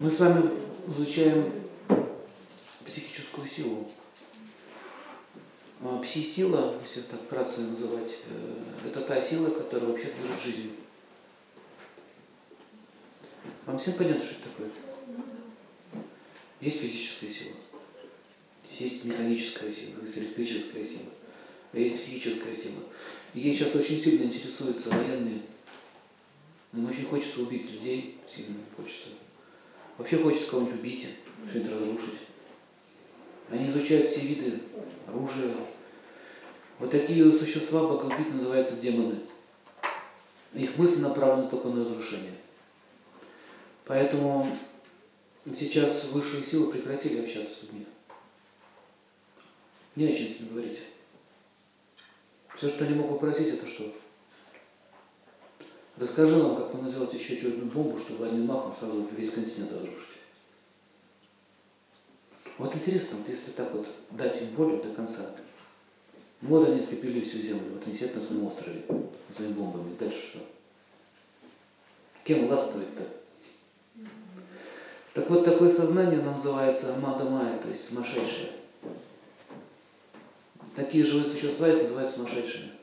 Мы с вами изучаем психическую силу. А пси-сила, если так вкратце называть, э, это та сила, которая вообще движет жизнью. Вам всем понятно, что это такое? Есть физическая сила, есть механическая сила, есть электрическая сила, а есть психическая сила. Ей сейчас очень сильно интересуются военные. Им очень хочется убить людей, сильно хочется. Вообще хочется кого-нибудь убить, что-нибудь разрушить. Они изучают все виды оружия. Вот такие существа богоубиты называются демоны. Их мысли направлены только на разрушение. Поэтому сейчас высшие силы прекратили общаться с людьми. Не о чем с ними говорить. Все, что они могут попросить, это что? Расскажи нам, как нам сделать еще черную бомбу, чтобы одним махом сразу весь континент разрушить. Вот интересно, вот если так вот дать им волю до конца, вот они испепелили всю землю, вот они сидят на своем острове, своими бомбами, дальше что? Кем властвовать-то? Так вот, такое сознание называется Мада Майя, то есть сумасшедшее. Такие живые существа их называют сумасшедшими.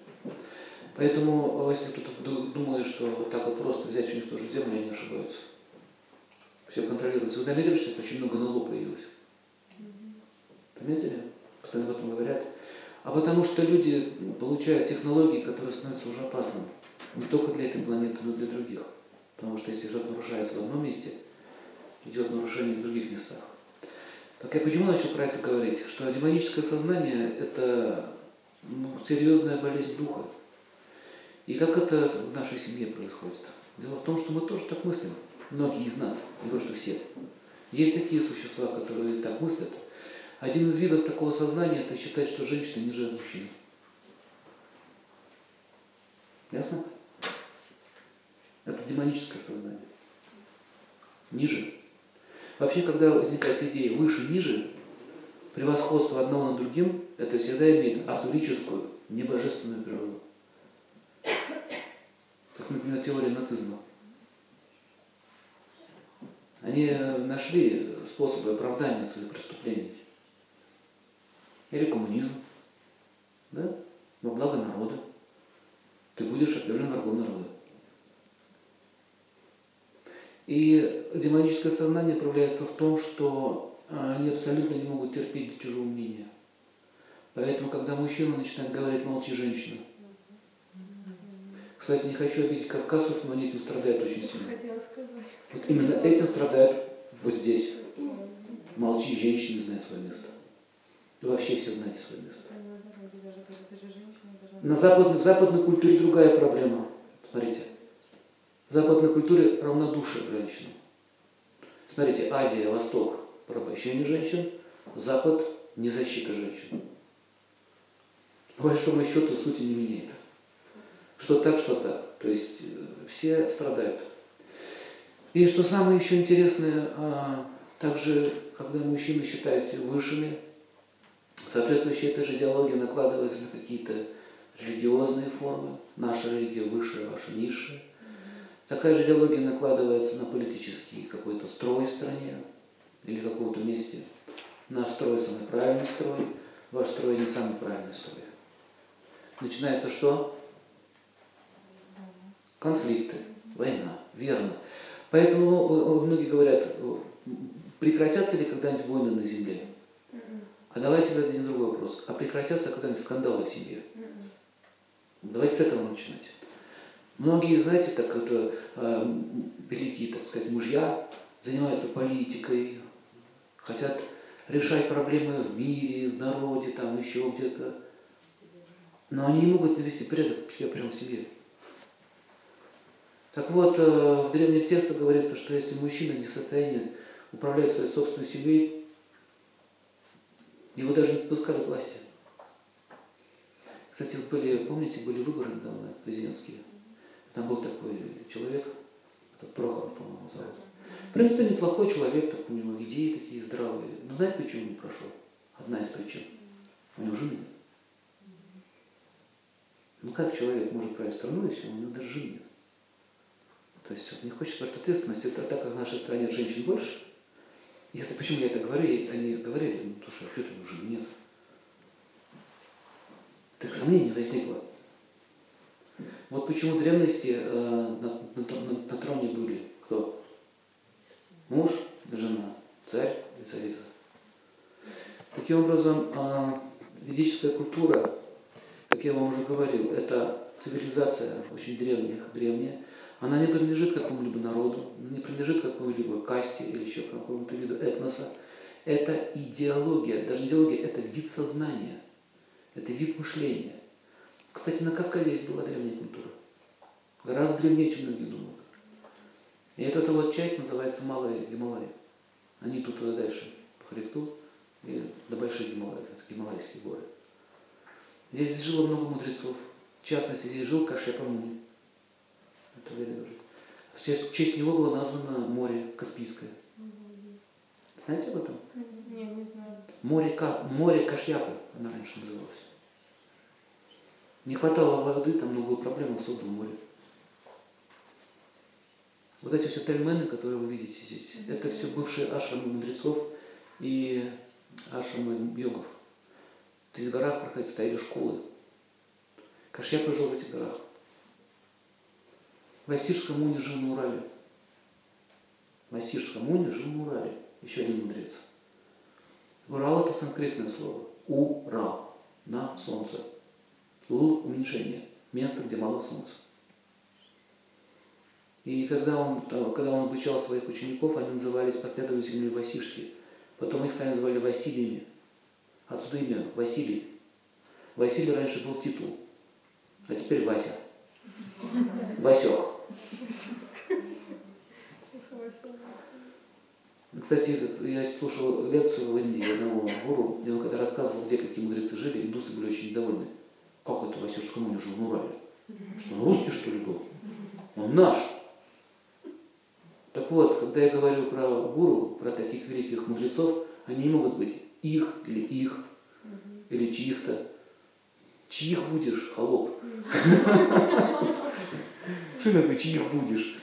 Поэтому, если кто-то думает, что так вот просто взять и уничтожить землю, они ошибаются. Все контролируется. Вы заметили, что очень много НЛО появилось? Заметили? Постоянно об этом говорят. А потому что люди получают технологии, которые становятся уже опасными. Не только для этой планеты, но и для других. Потому что если что-то нарушается в одном месте, идет нарушение в других местах. Так я почему начал про это говорить? Что демоническое сознание – это ну, серьезная болезнь духа. И как это в нашей семье происходит? Дело в том, что мы тоже так мыслим. Многие из нас, не говорю, что все. Есть такие существа, которые так мыслят. Один из видов такого сознания – это считать, что женщина ниже мужчины. Ясно? Это демоническое сознание. Ниже. Вообще, когда возникает идея выше-ниже, превосходство одного над другим, это всегда имеет асурическую, небожественную природу например, теория нацизма. Они нашли способы оправдания своих преступлений. Или коммунизм, да, во благо народа. Ты будешь объявлен врагом народа. И демоническое сознание проявляется в том, что они абсолютно не могут терпеть чужого мнения. Поэтому, когда мужчина начинает говорить «молчи, женщина», кстати, не хочу обидеть кавказцев, но они этим страдают очень сильно. Вот именно этим страдают вот здесь. Молчи, женщина, не знает свое место. Вы вообще все знаете свое место. На западной, в западной культуре другая проблема. Смотрите. В западной культуре равнодушие к женщинам. Смотрите, Азия, Восток – порабощение женщин, Запад – не защита женщин. По большому счету сути не меняет что так, что так. То есть э, все страдают. И что самое еще интересное, а, также, когда мужчины считают себя высшими, соответствующая эта же идеология накладывается на какие-то религиозные формы. Наша религия высшая, ваша низшая. Такая же идеология накладывается на политический какой-то строй в стране или в каком-то месте. Наш строй самый правильный строй, ваш строй не самый правильный строй. Начинается что? Конфликты, война, верно. Поэтому э, э, многие говорят, э, прекратятся ли когда-нибудь войны на земле? А давайте зададим другой вопрос. А прекратятся когда-нибудь скандалы в семье? Давайте с этого начинать. Многие, знаете, так это э, великие, так сказать, мужья занимаются политикой, хотят решать проблемы в мире, в народе, там еще где-то. Но они не могут навести порядок к себе прямо в семье. Так вот, э, в древних текстах говорится, что если мужчина не в состоянии управлять своей собственной семьей, его даже не подпускали к власти. Кстати, были, помните, были выборы недавно президентские. Там был такой человек, этот Прохоров, по-моему, зовут. В принципе, неплохой человек, так у него идеи такие здравые. Но знаете, почему не прошел? Одна из причин. У него жены нет. Ну как человек может править страной, если у него даже жены нет? То есть вот, не хочет брать ответственность, это так как в нашей стране женщин больше. Если почему я это говорю, они говорили, ну слушай, а что ты уже нет? Так сомнений возникло. Вот почему в древности э, на, на, на, на троне были кто? Муж, жена, царь и царица. Таким образом, э, ведическая культура, как я вам уже говорил, это цивилизация очень древняя, древняя. Она не принадлежит какому-либо народу, не принадлежит какой-либо касте или еще какому-то виду этноса. Это идеология, даже идеология, это вид сознания, это вид мышления. Кстати, на Кавказе есть была древняя культура. Гораздо древнее, чем многие думают. И эта вот часть называется Малая Гималая. Они тут туда дальше, по хребту, и до Больших Гималаев, это Гималайские горы. Здесь жило много мудрецов. В частности, здесь жил Кашепа Муни. Это Веда говорит. В честь, в честь него было названо море Каспийское. Знаете об этом? Не, не знаю. Море, море Кашьяпы, оно раньше называлось. Не хватало воды, там много проблем, он создал море. Вот эти все тельмены, которые вы видите здесь, mm-hmm. это все бывшие ашрамы мудрецов и ашрамы йогов. В этих горах проходят, стояли школы. Кашьяпа жил в этих горах. Васишка Муни жил на Урале. Васишка Муни жил на Урале. Еще один мудрец. Урал это санскритное слово. Урал. На солнце. Лул – уменьшение. Место, где мало солнца. И когда он, когда он обучал своих учеников, они назывались последователями Васишки. Потом их стали называли Василиями. Отсюда имя Василий. Василий раньше был титул, а теперь Вася. Васек. Кстати, я слушал лекцию в Индии одного гуру, где он когда рассказывал, где какие мудрецы жили, индусы были очень довольны. Как это Васюшка Муни жил в Урале? Что он русский, что ли, был? Он наш. Так вот, когда я говорю про гуру, про таких великих мудрецов, они не могут быть их или их, или чьих-то. Чьих будешь, холоп? Что такое чьих будешь?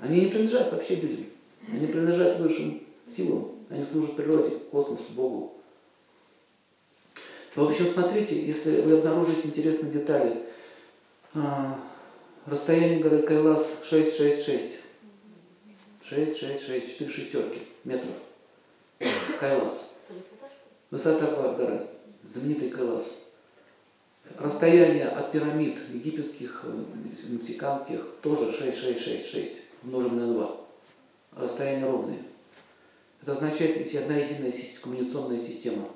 Они не принадлежат вообще людям. Они принадлежат высшим силам. Они служат природе, космосу, Богу. В общем, смотрите, если вы обнаружите интересные детали, а, расстояние горы Кайлас 666. 6, 6, 6, 4 шестерки метров. Кайлас. Высота горы. Знаменитый Кайлас. Расстояние от пирамид египетских, э, мексиканских тоже 6, 6, 6, 6, умноженное на 2. Расстояние ровное. Это означает, что одна единая коммуникационная система.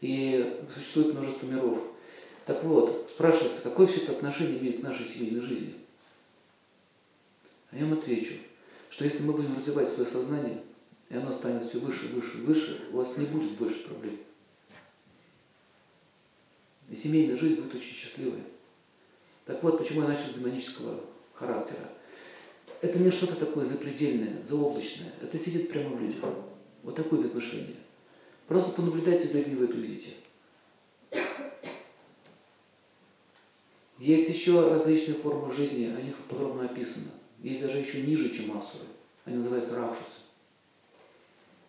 И существует множество миров. Так вот, спрашивается, какое все это отношение имеет к нашей семейной жизни? А я вам отвечу, что если мы будем развивать свое сознание, и оно станет все выше, выше, выше, у вас не будет больше проблем. И семейная жизнь будет очень счастливой. Так вот, почему я начал с демонического характера. Это не что-то такое запредельное, заоблачное. Это сидит прямо в людях. Вот такой вид мышления. Просто понаблюдайте за людьми, вы это увидите. Есть еще различные формы жизни, о них подробно описано. Есть даже еще ниже, чем асуры. Они называются ракшасы.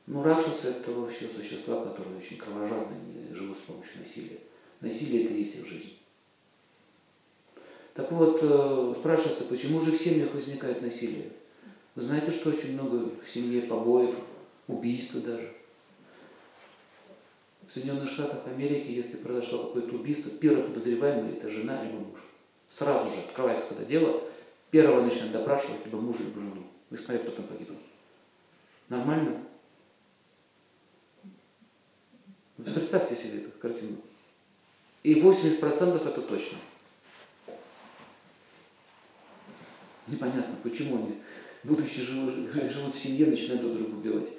Ну, ракшасы это вообще существа, которые очень кровожадные, живут с помощью насилия. Насилие это есть их жизнь. Так вот, э, спрашивается, почему же в семьях возникает насилие? Вы знаете, что очень много в семье побоев, убийств даже. В Соединенных Штатах Америки, если произошло какое-то убийство, первый подозреваемый – это жена либо муж. Сразу же открывается когда дело, первого начинают допрашивать либо мужа, либо жену. Вы смотрите, кто там погиб. Нормально? Представьте себе эту картину. И 80% это точно. Непонятно, почему они, будучи живут, в семье, начинают друг друга убивать.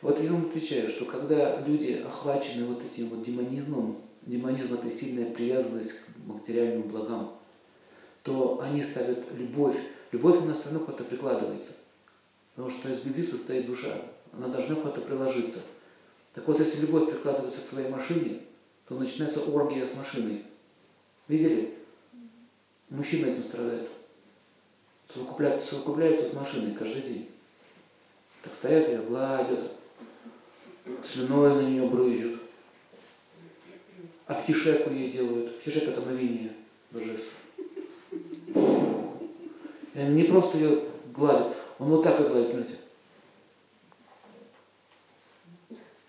Вот я вам отвечаю, что когда люди охвачены вот этим вот демонизмом, демонизм это сильная привязанность к материальным благам, то они ставят любовь. Любовь, она все равно куда-то прикладывается. Потому что из любви состоит душа. Она должна куда-то приложиться. Так вот, если любовь прикладывается к своей машине, то начинается оргия с машиной. Видели? Мужчина этим страдает. совокупляются, совокупляются с машиной каждый день. Так стоят ее, гладят, слюной на нее брызжут, обхишеку ей делают. Хишек это мовение божеств. И они не просто ее гладят, он вот так и гладит, смотрите.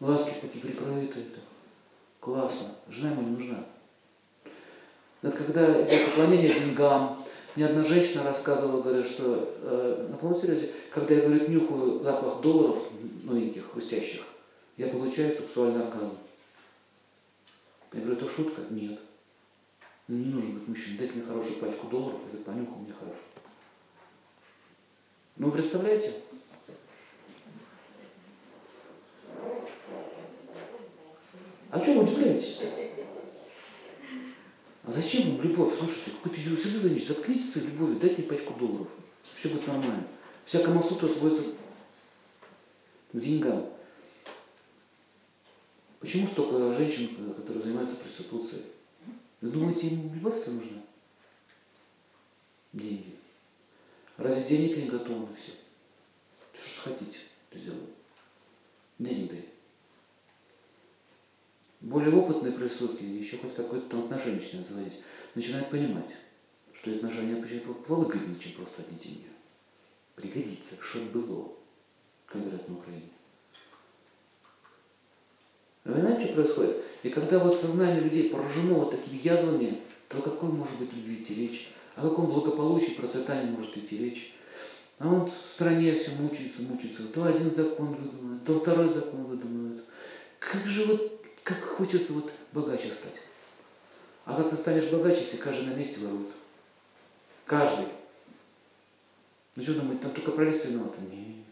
Глазки такие прикрытые. Так. Классно. Жена ему не нужна. Это когда идет поклонение деньгам, мне одна женщина рассказывала, говорит, что э, на полном серьезе, когда я, говорит, нюхаю запах долларов новеньких, хрустящих, я получаю сексуальный оргазм. Я говорю, это шутка? Нет. Не нужен быть мужчиной. Дайте мне хорошую пачку долларов, я говорю, понюхал мне хорошо. Ну, представляете? А чем вы удивляетесь? А зачем вам любовь? Слушайте, какой-то юридический заткнитесь своей любовью, дайте мне пачку долларов. Все будет нормально. Вся Камасутра сводится к деньгам. Почему столько женщин, которые занимаются проституцией? Вы думаете, им любовь это нужна? Деньги. Ради денег они готовы все. Что хотите, то сделаю. Денег дай более опытные проститутки, еще хоть какое-то там отношение начинают заводить, начинают понимать, что это отношение почему повыгоднее, чем просто одни деньги. Пригодится, что было, как говорят на Украине. Вы знаете, что происходит? И когда вот сознание людей поражено вот такими язвами, то о какой может быть любви идти речь? О каком благополучии, процветании может идти речь? А вот в стране все мучаются, мучаются. То один закон выдумывают, то второй закон выдумывают. Как же вот как хочется вот богаче стать. А как ты станешь богаче, если каждый на месте ворует? Каждый. Ну что думаете, там только пролезть виновата? Нет.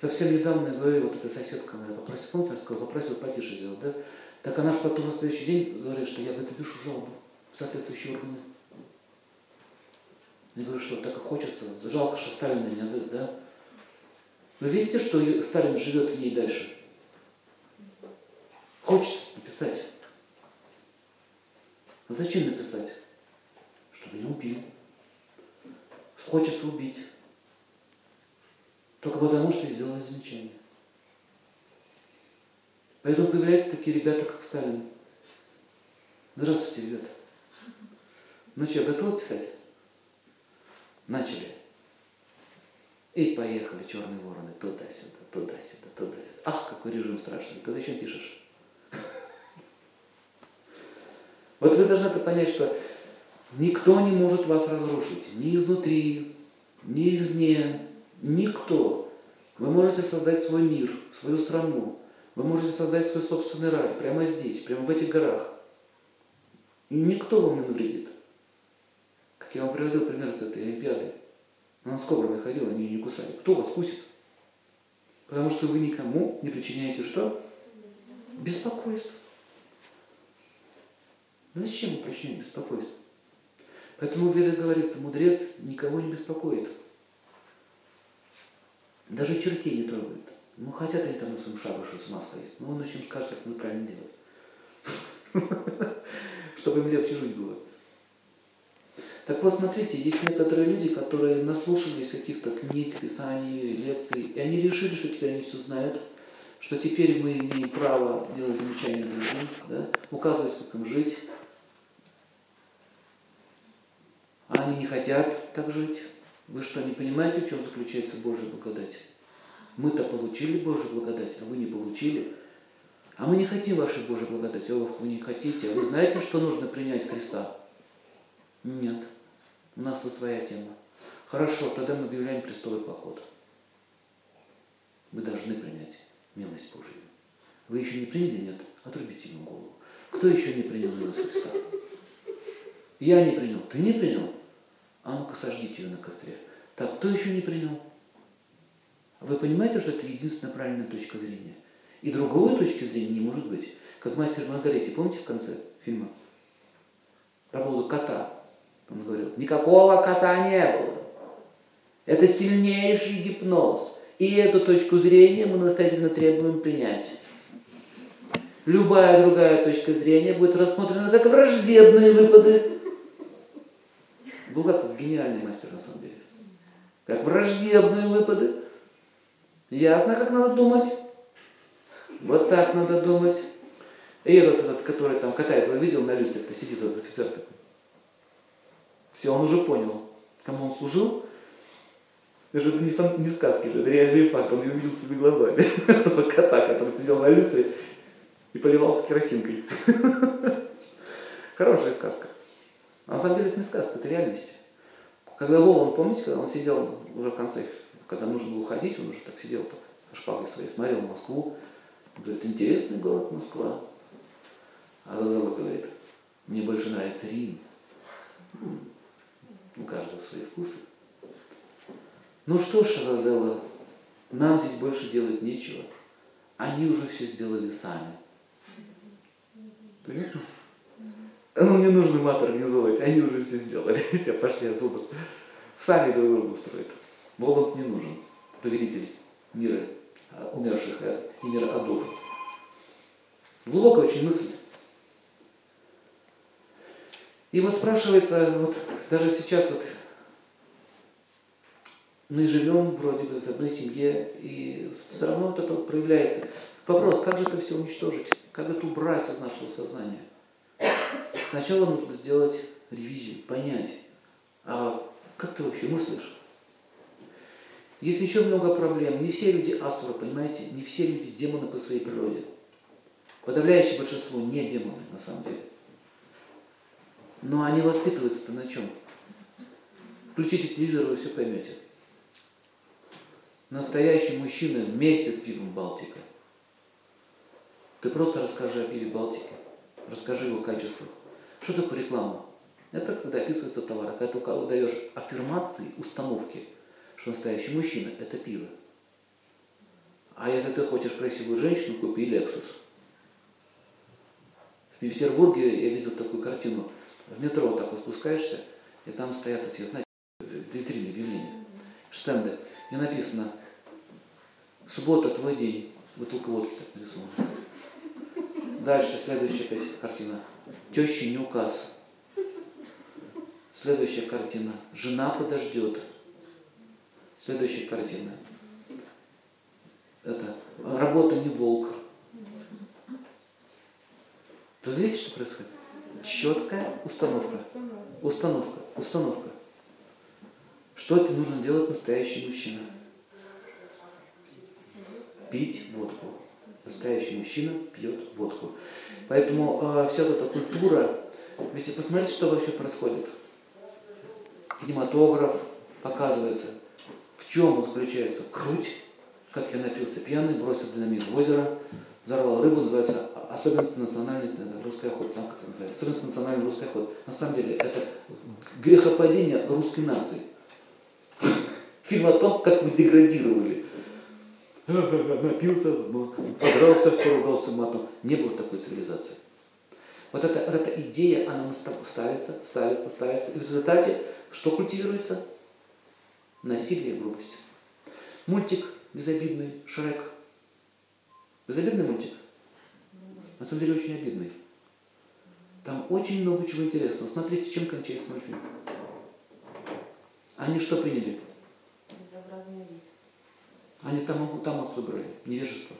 Совсем недавно я говорил, вот эта соседка моя попросила, помните, я сказал, попросил потише сделать, да? Так она же потом на следующий день говорит, что я говорит, пишу жалобу в соответствующие органы. Я говорю, что так и хочется, жалко, что Сталин меня, да? Вы видите, что Сталин живет в ней дальше? Хочется написать. А зачем написать? Чтобы не убил. Хочется убить. Только потому, что я сделала замечание. Поэтому появляются такие ребята, как Сталин. Здравствуйте, ребята. Ну что, готовы писать? Начали. И поехали черные вороны туда-сюда, туда-сюда, туда-сюда. Ах, какой режим страшный. Ты зачем пишешь? Вот вы должны это понять, что никто не может вас разрушить. Ни изнутри, ни извне. Никто. Вы можете создать свой мир, свою страну. Вы можете создать свой собственный рай прямо здесь, прямо в этих горах. И никто вам не навредит. Как я вам приводил пример с этой Олимпиады. Она с кобрами ходила, они ее не кусали. Кто вас кусит? Потому что вы никому не причиняете что? Беспокойство. Зачем мы причиняем беспокойство? Поэтому в Ведах говорится, мудрец никого не беспокоит. Даже чертей не трогает. Ну, хотят они там на своем шабаше с ума сходить. Но он очень скажет, как мы правильно делать. Чтобы им легче жить было. Так вот, смотрите, есть некоторые люди, которые наслушались каких-то книг, писаний, лекций, и они решили, что теперь они все знают, что теперь мы имеем право делать замечания другим, да, указывать, как им жить, А они не хотят так жить. Вы что, не понимаете, в чем заключается Божья благодать? Мы-то получили Божью благодать, а вы не получили. А мы не хотим вашей Божьей благодати. Ох, вы не хотите. А вы знаете, что нужно принять Христа? Нет. У нас вот своя тема. Хорошо, тогда мы объявляем крестовый поход. Вы должны принять милость Божию. Вы еще не приняли? Нет? Отрубите ему голову. Кто еще не принял милость Христа? Я не принял. Ты не принял? А ну-ка сожгите ее на костре. Так, кто еще не принял? Вы понимаете, что это единственная правильная точка зрения? И другой точки зрения не может быть. Как мастер Маргарите, помните в конце фильма? Про поводу кота. Он говорил, никакого кота не было. Это сильнейший гипноз. И эту точку зрения мы настоятельно требуем принять. Любая другая точка зрения будет рассмотрена как враждебные выпады Булгаков гениальный мастер на самом деле. Как враждебные выпады. Ясно, как надо думать. Вот так надо думать. И этот, этот который там катает, вы видел на люстре, кто сидит этот офицер такой. Все, он уже понял, кому он служил. Это же не, не сказки, это реальный факт. Он увидел своими глазами этого кота, который сидел на люстре и поливался керосинкой. Хорошая сказка. На самом деле это не сказка, это реальность. Когда Вова, помните, когда он сидел уже в конце, когда нужно было уходить, он уже так сидел так, шпагой своей, смотрел на Москву, говорит, интересный город Москва. А Зазела говорит, мне больше нравится Рим. У каждого свои вкусы. Ну что ж, Азазела, нам здесь больше делать нечего. Они уже все сделали сами. Понятно? Ну, не нужно мат организовывать, они уже все сделали. Все, пошли отсюда. Сами друг друга устроят. Воланд не нужен. Повелитель мира а, умерших а, и мира адов. Глубокая очень мысль. И вот спрашивается, вот даже сейчас вот мы живем вроде бы в одной семье, и все равно вот это вот проявляется. Вопрос, как же это все уничтожить? Как это убрать из нашего сознания? Сначала нужно сделать ревизию, понять, а как ты вообще мыслишь? Есть еще много проблем. Не все люди асуры, понимаете? Не все люди демоны по своей природе. Подавляющее большинство не демоны, на самом деле. Но они воспитываются-то на чем? Включите телевизор, вы все поймете. Настоящий мужчина вместе с пивом Балтика. Ты просто расскажи о пиве Балтики. Расскажи его качествах. Что такое реклама? Это когда описывается товар. Когда ты даешь аффирмации, установки, что настоящий мужчина – это пиво. А если ты хочешь красивую женщину, купи Lexus. В Петербурге я видел такую картину. В метро так вот спускаешься, и там стоят эти, знаете, витрины объявления, стенды. И написано «Суббота, твой день». Бутылка водки так нарисована. Дальше, следующая опять картина. Теща не указ. Следующая картина. Жена подождет. Следующая картина. Это работа не волк. Тут видите, что происходит? Четкая установка. Установка. Установка. Что тебе нужно делать настоящий мужчина? Пить водку. Настоящий мужчина пьет водку. Поэтому э, вся эта культура, ведь посмотрите, что вообще происходит. Кинематограф показывается, в чем заключается круть, как я напился пьяный, бросил динамит в озеро, взорвал рыбу, называется особенность национальной русской охоты. Там, как это называется? Особенность национальной русской охоты. На самом деле это грехопадение русской нации. Фильм о том, как вы деградировали. Напился, подрался, поругался матом. Не было такой цивилизации. Вот эта, вот эта идея, она ставится, ставится, ставится. И в результате что культивируется? Насилие и грубость. Мультик безобидный, Шрек. Безобидный мультик? На самом деле очень обидный. Там очень много чего интересного. Смотрите, чем кончается мультфильм. Они что приняли? Безобразный вид. Они там, там выбрали невежество.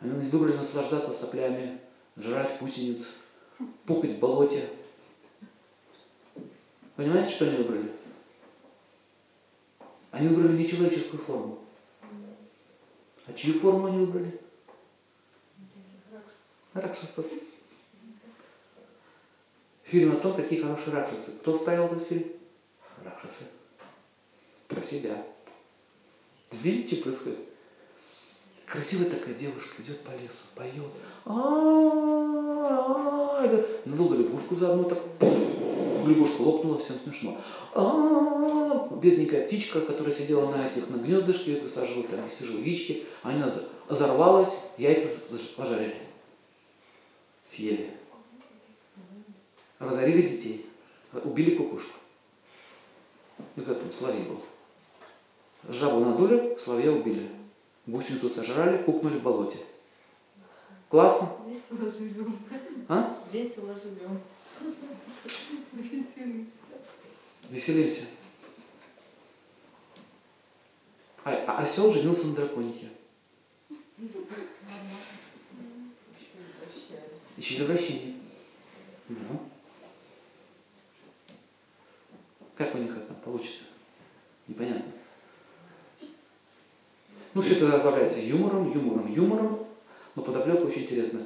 Они выбрали наслаждаться соплями, жрать гусениц, пукать в болоте. Понимаете, что они выбрали? Они выбрали нечеловеческую форму. А чью форму они выбрали? Ракшасов. Фильм о том, какие хорошие ракшасы. Кто ставил этот фильм? Ракшасы. Про себя. Видите, происходит? Красивая такая девушка идет по лесу, поет. Надолго лягушку заодно так. Лягушка лопнула, всем смешно. Бедненькая птичка, которая сидела на этих, на гнездышке, высаживала там сижевички, она взорвалась, яйца пожарили. Съели. Разорили детей. Убили кукушку. И как там соловей был. Жабу надули, соловья убили. Гусеницу сожрали, пукнули в болоте. Классно? Весело живем. А? Весело живем. Веселимся. Веселимся. А, а осел женился на драконихе. Еще извращение. Да. Как у них это получится? Непонятно. Ну, все это разбавляется юмором, юмором, юмором, но подоплека очень интересная.